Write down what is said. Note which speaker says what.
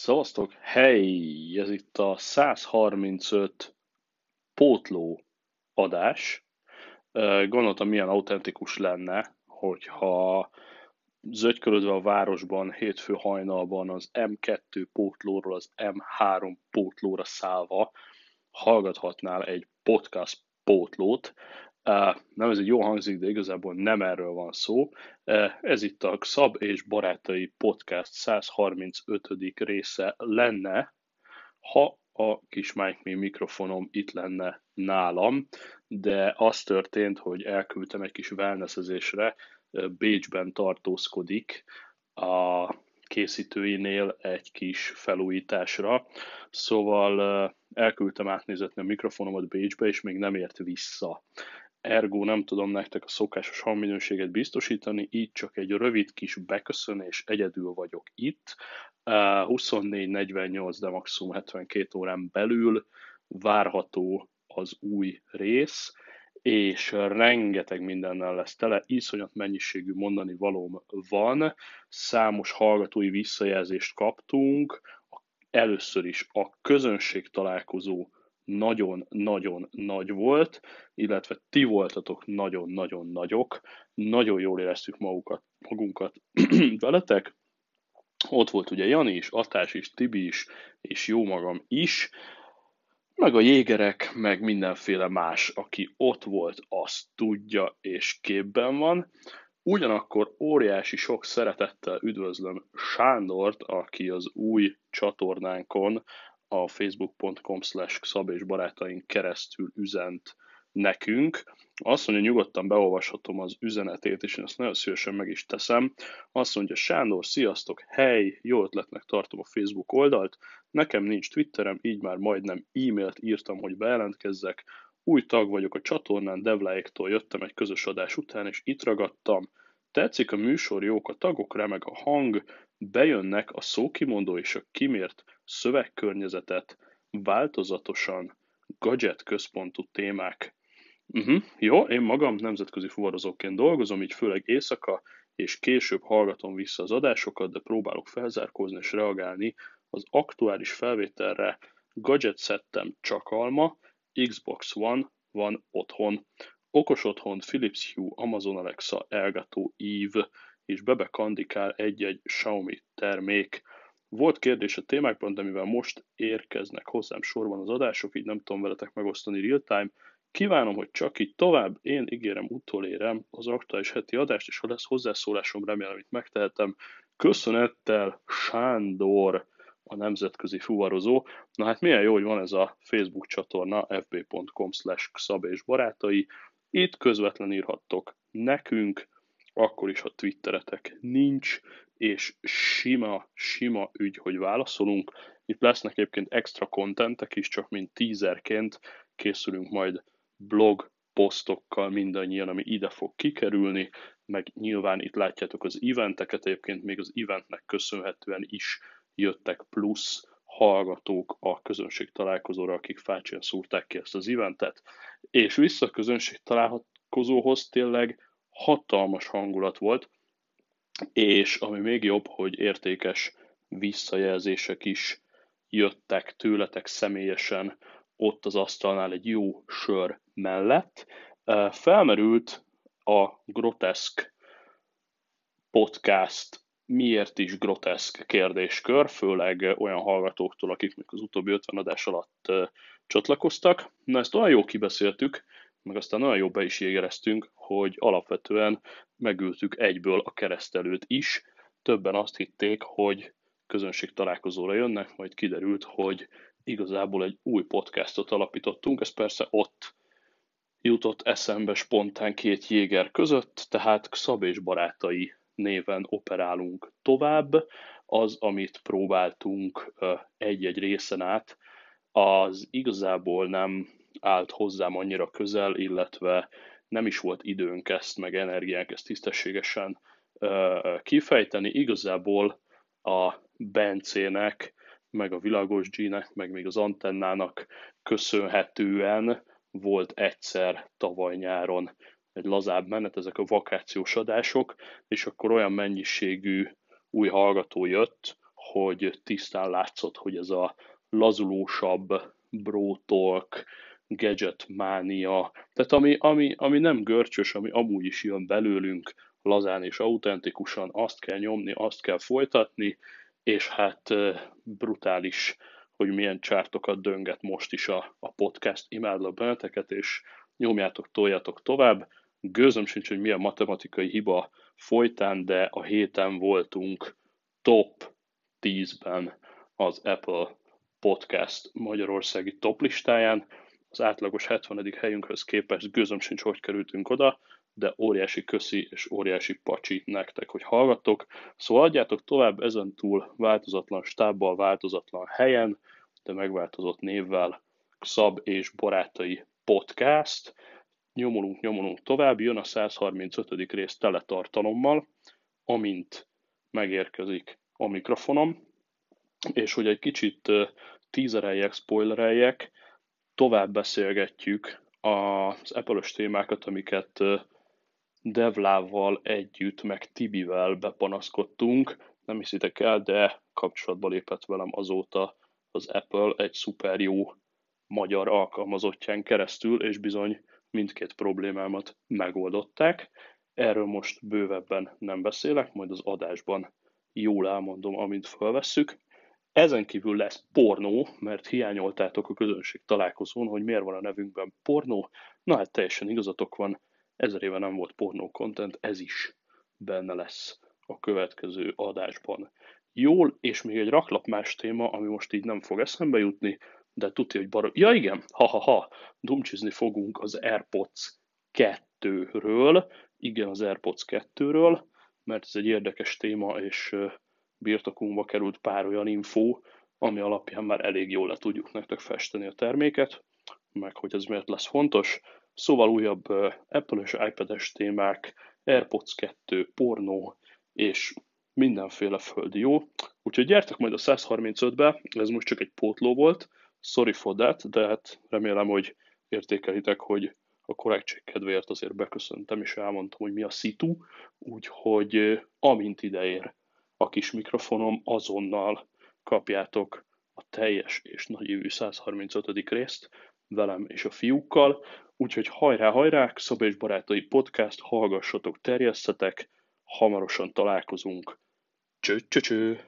Speaker 1: Szavaztok, hey, ez itt a 135 pótló adás. Gondoltam, milyen autentikus lenne, hogyha zögykölödve a városban hétfő hajnalban az M2 pótlóról az M3 pótlóra szállva hallgathatnál egy podcast pótlót, nem ez egy jó hangzik, de igazából nem erről van szó. Ez itt a Szab és Barátai Podcast 135. része lenne, ha a kis Mike Mi mikrofonom itt lenne nálam, de az történt, hogy elküldtem egy kis wellnessezésre, Bécsben tartózkodik a készítőinél egy kis felújításra, szóval elküldtem átnézetni a mikrofonomat Bécsbe, és még nem ért vissza ergo nem tudom nektek a szokásos hangminőséget biztosítani, így csak egy rövid kis beköszönés, egyedül vagyok itt, 24-48, de maximum 72 órán belül várható az új rész, és rengeteg mindennel lesz tele, iszonyat mennyiségű mondani valóm van, számos hallgatói visszajelzést kaptunk, először is a közönség találkozó nagyon-nagyon nagy volt, illetve ti voltatok nagyon-nagyon nagyok, nagyon jól éreztük magukat, magunkat veletek. Ott volt ugye Jani is, Atás is, Tibi is, és jó magam is, meg a jégerek, meg mindenféle más, aki ott volt, azt tudja és képben van. Ugyanakkor óriási sok szeretettel üdvözlöm Sándort, aki az új csatornánkon a facebook.com slash Szab és barátaink keresztül üzent nekünk. Azt mondja, nyugodtan beolvashatom az üzenetét, és én ezt nagyon szívesen meg is teszem. Azt mondja, Sándor, sziasztok, hely, jó ötletnek tartom a Facebook oldalt, nekem nincs Twitterem, így már majdnem e-mailt írtam, hogy bejelentkezzek, új tag vagyok a csatornán, Devláéktól jöttem egy közös adás után, és itt ragadtam. Tetszik a műsor, jók a tagok, remeg a hang, bejönnek a szókimondó és a kimért szövegkörnyezetet változatosan gadget központú témák. Uh-huh. Jó, én magam nemzetközi fuvarozóként dolgozom, így főleg éjszaka, és később hallgatom vissza az adásokat, de próbálok felzárkózni és reagálni az aktuális felvételre. Gadget szettem csak alma, Xbox One van otthon. Okos otthon, Philips Hue, Amazon Alexa, Elgato Eve, és bebekandikál egy-egy Xiaomi termék. Volt kérdés a témákban, de mivel most érkeznek hozzám sorban az adások, így nem tudom veletek megosztani real-time, Kívánom, hogy csak így tovább, én ígérem utolérem az aktuális heti adást, és ha lesz hozzászólásom, remélem, hogy megtehetem. Köszönettel Sándor, a nemzetközi fuvarozó. Na hát milyen jó, hogy van ez a Facebook csatorna, fb.com slash és barátai. Itt közvetlen írhattok nekünk, akkor is, ha Twitteretek nincs, és sima, sima ügy, hogy válaszolunk. Itt lesznek egyébként extra kontentek is, csak mint teaserként készülünk majd blog posztokkal mindannyian, ami ide fog kikerülni, meg nyilván itt látjátok az eventeket, egyébként még az eventnek köszönhetően is jöttek plusz hallgatók a közönség találkozóra, akik fácsian szúrták ki ezt az eventet, és vissza a közönség találkozóhoz tényleg hatalmas hangulat volt, és ami még jobb, hogy értékes visszajelzések is jöttek tőletek személyesen ott az asztalnál egy jó sör mellett. Felmerült a groteszk podcast miért is groteszk kérdéskör, főleg olyan hallgatóktól, akik még az utóbbi 50 adás alatt csatlakoztak. Na ezt olyan jó kibeszéltük, meg aztán olyan jó be is jégereztünk, hogy alapvetően megültük egyből a keresztelőt is. Többen azt hitték, hogy közönség találkozóra jönnek, majd kiderült, hogy igazából egy új podcastot alapítottunk, ez persze ott jutott eszembe spontán két jéger között, tehát Xab és barátai néven operálunk tovább. Az, amit próbáltunk egy-egy részen át, az igazából nem állt hozzám annyira közel, illetve nem is volt időnk ezt, meg energiánk ezt tisztességesen kifejteni. Igazából a Bencének, meg a Világos G-nek, meg még az antennának köszönhetően volt egyszer tavaly nyáron egy lazább menet, ezek a vakációs adások, és akkor olyan mennyiségű új hallgató jött, hogy tisztán látszott, hogy ez a lazulósabb bro talk, gadget mánia, tehát ami, ami, ami nem görcsös, ami amúgy is jön belőlünk, lazán és autentikusan, azt kell nyomni, azt kell folytatni, és hát brutális, hogy milyen csártokat dönget most is a, a podcast. Imádlak benneteket, és nyomjátok, toljatok tovább. Gőzöm sincs, hogy milyen matematikai hiba folytán, de a héten voltunk top 10-ben az Apple Podcast Magyarországi top listáján. Az átlagos 70. helyünkhöz képest gőzöm sincs, hogy kerültünk oda, de óriási köszi és óriási pacsi nektek, hogy hallgattok. Szóval adjátok tovább ezen túl változatlan stábbal, változatlan helyen, de megváltozott névvel Szab és Barátai Podcast. Nyomulunk, nyomulunk tovább, jön a 135. rész teletartalommal, amint megérkezik a mikrofonom, és hogy egy kicsit tízereljek, spoilereljek, tovább beszélgetjük az apple témákat, amiket Devlával együtt, meg Tibivel bepanaszkodtunk. Nem hiszitek el, de kapcsolatba lépett velem azóta az Apple egy szuper jó magyar alkalmazottján keresztül, és bizony mindkét problémámat megoldották. Erről most bővebben nem beszélek, majd az adásban jól elmondom, amint felvesszük. Ezen kívül lesz pornó, mert hiányoltátok a közönség találkozón, hogy miért van a nevünkben pornó. Na hát teljesen igazatok van, ezer éve nem volt pornó content, ez is benne lesz a következő adásban. Jól, és még egy raklap más téma, ami most így nem fog eszembe jutni, de tudja, hogy barom... Ja igen, ha-ha-ha, dumcsizni fogunk az AirPods 2-ről, igen, az AirPods 2-ről, mert ez egy érdekes téma, és birtokunkba került pár olyan info, ami alapján már elég jól le tudjuk nektek festeni a terméket, meg hogy ez miért lesz fontos. Szóval újabb Apple és iPad-es témák, AirPods 2, pornó és mindenféle földi jó. Úgyhogy gyertek majd a 135-be, ez most csak egy pótló volt, sorry for that, de hát remélem, hogy értékelitek, hogy a korrektség kedvéért azért beköszöntem, és elmondtam, hogy mi a szitu, úgyhogy amint ideér a kis mikrofonom, azonnal kapjátok a teljes és nagyívű 135. részt velem és a fiúkkal, úgyhogy hajrá, hajrá, Szabé és Barátai Podcast, hallgassatok, terjesztetek, hamarosan találkozunk. Cső, cső, cső.